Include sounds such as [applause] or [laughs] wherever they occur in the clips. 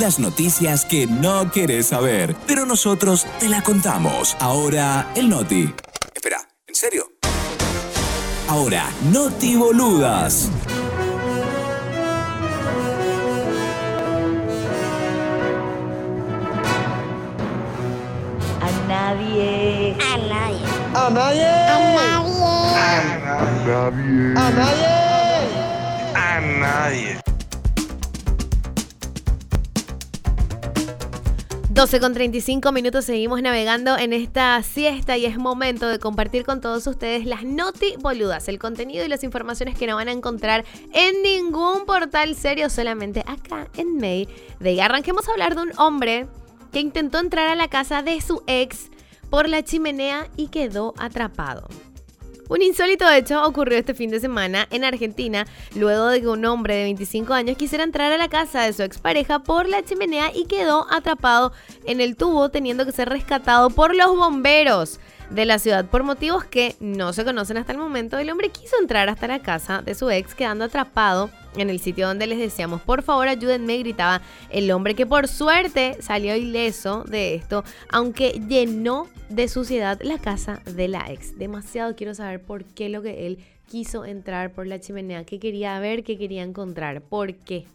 Las noticias que no querés saber, pero nosotros te la contamos. Ahora, el Noti. Espera, ¿en serio? Ahora, Noti Boludas. A nadie. A nadie. A nadie. A nadie. A nadie. A nadie. 12 con 35 minutos seguimos navegando en esta siesta y es momento de compartir con todos ustedes las noti boludas, el contenido y las informaciones que no van a encontrar en ningún portal serio, solamente acá en May. De arranquemos a hablar de un hombre que intentó entrar a la casa de su ex por la chimenea y quedó atrapado. Un insólito hecho ocurrió este fin de semana en Argentina, luego de que un hombre de 25 años quisiera entrar a la casa de su expareja por la chimenea y quedó atrapado en el tubo teniendo que ser rescatado por los bomberos de la ciudad por motivos que no se conocen hasta el momento. El hombre quiso entrar hasta la casa de su ex quedando atrapado en el sitio donde les decíamos, por favor ayúdenme, gritaba el hombre que por suerte salió ileso de esto, aunque llenó de suciedad la casa de la ex. Demasiado quiero saber por qué lo que él quiso entrar por la chimenea, qué quería ver, qué quería encontrar, por qué.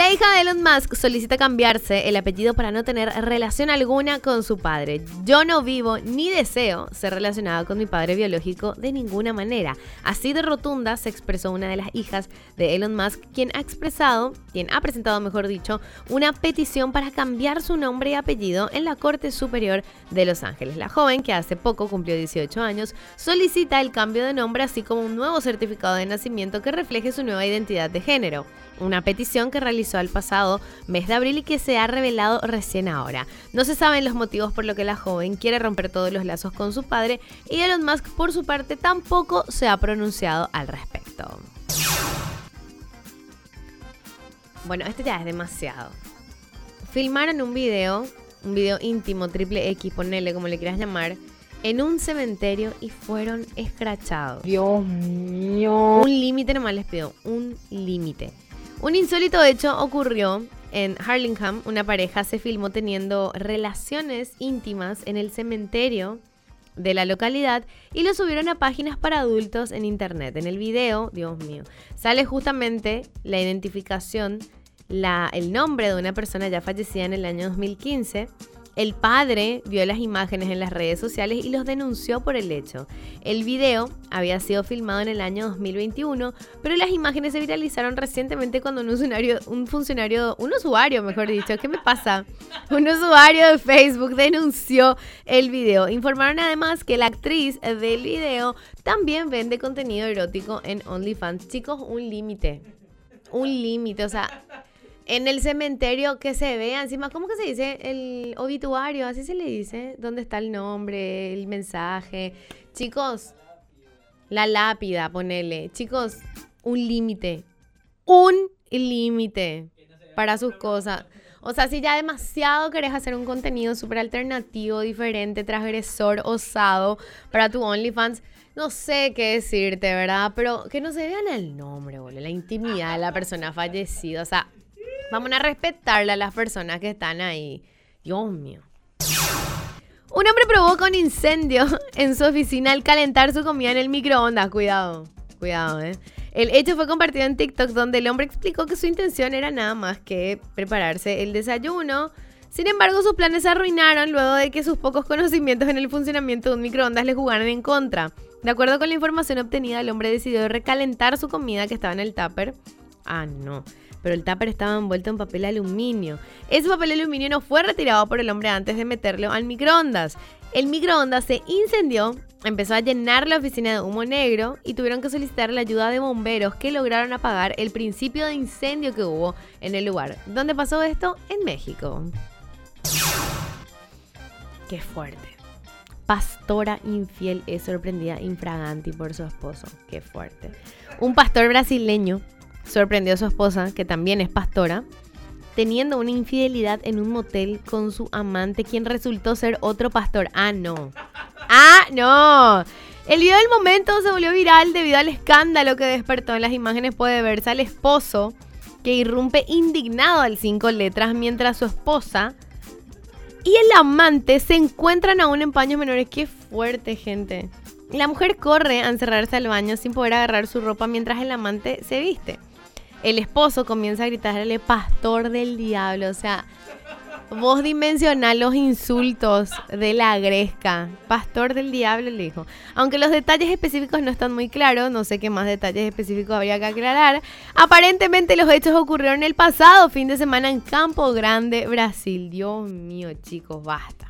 La hija de Elon Musk solicita cambiarse el apellido para no tener relación alguna con su padre. Yo no vivo ni deseo ser relacionada con mi padre biológico de ninguna manera. Así de rotunda se expresó una de las hijas de Elon Musk, quien ha expresado, quien ha presentado, mejor dicho, una petición para cambiar su nombre y apellido en la Corte Superior de Los Ángeles. La joven, que hace poco cumplió 18 años, solicita el cambio de nombre así como un nuevo certificado de nacimiento que refleje su nueva identidad de género una petición que realizó al pasado mes de abril y que se ha revelado recién ahora. No se saben los motivos por lo que la joven quiere romper todos los lazos con su padre y Elon Musk por su parte tampoco se ha pronunciado al respecto. Bueno, este ya es demasiado. Filmaron un video, un video íntimo, triple X, ponele como le quieras llamar, en un cementerio y fueron escrachados. Dios mío. Un límite nomás les pido, un límite. Un insólito hecho ocurrió en Harlingham. Una pareja se filmó teniendo relaciones íntimas en el cementerio de la localidad y lo subieron a páginas para adultos en internet. En el video, Dios mío, sale justamente la identificación, la, el nombre de una persona ya fallecida en el año 2015. El padre vio las imágenes en las redes sociales y los denunció por el hecho. El video había sido filmado en el año 2021, pero las imágenes se viralizaron recientemente cuando un usuario, un funcionario, un usuario, mejor dicho, ¿qué me pasa? Un usuario de Facebook denunció el video. Informaron además que la actriz del video también vende contenido erótico en OnlyFans. Chicos, un límite. Un límite, o sea, en el cementerio que se vea encima, ¿cómo que se dice? El obituario, así se le dice, dónde está el nombre, el mensaje. Chicos, la lápida, ponele. Chicos, un límite. Un límite para sus cosas. O sea, si ya demasiado querés hacer un contenido súper alternativo, diferente, transgresor, osado para tu OnlyFans, no sé qué decirte, ¿verdad? Pero que no se vean el nombre, boludo, la intimidad de la persona fallecida. O sea, Vamos a respetarle a las personas que están ahí. Dios mío. Un hombre provoca un incendio [laughs] en su oficina al calentar su comida en el microondas. Cuidado, cuidado, eh. El hecho fue compartido en TikTok donde el hombre explicó que su intención era nada más que prepararse el desayuno. Sin embargo, sus planes se arruinaron luego de que sus pocos conocimientos en el funcionamiento de un microondas le jugaran en contra. De acuerdo con la información obtenida, el hombre decidió recalentar su comida que estaba en el tupper. Ah, no pero el tupper estaba envuelto en papel aluminio. Ese papel aluminio no fue retirado por el hombre antes de meterlo al microondas. El microondas se incendió, empezó a llenar la oficina de humo negro y tuvieron que solicitar la ayuda de bomberos que lograron apagar el principio de incendio que hubo en el lugar. ¿Dónde pasó esto? En México. Qué fuerte. Pastora infiel es sorprendida infraganti por su esposo. Qué fuerte. Un pastor brasileño sorprendió a su esposa, que también es pastora, teniendo una infidelidad en un motel con su amante, quien resultó ser otro pastor. Ah, no. Ah, no. El video del momento se volvió viral debido al escándalo que despertó en las imágenes. Puede verse al esposo que irrumpe indignado al cinco letras mientras su esposa y el amante se encuentran aún en paños menores. Qué fuerte, gente. La mujer corre a encerrarse al baño sin poder agarrar su ropa mientras el amante se viste. El esposo comienza a gritarle pastor del diablo. O sea, vos dimensional los insultos de la gresca. Pastor del diablo le dijo. Aunque los detalles específicos no están muy claros, no sé qué más detalles específicos habría que aclarar. Aparentemente los hechos ocurrieron el pasado fin de semana en Campo Grande, Brasil. Dios mío, chicos, basta.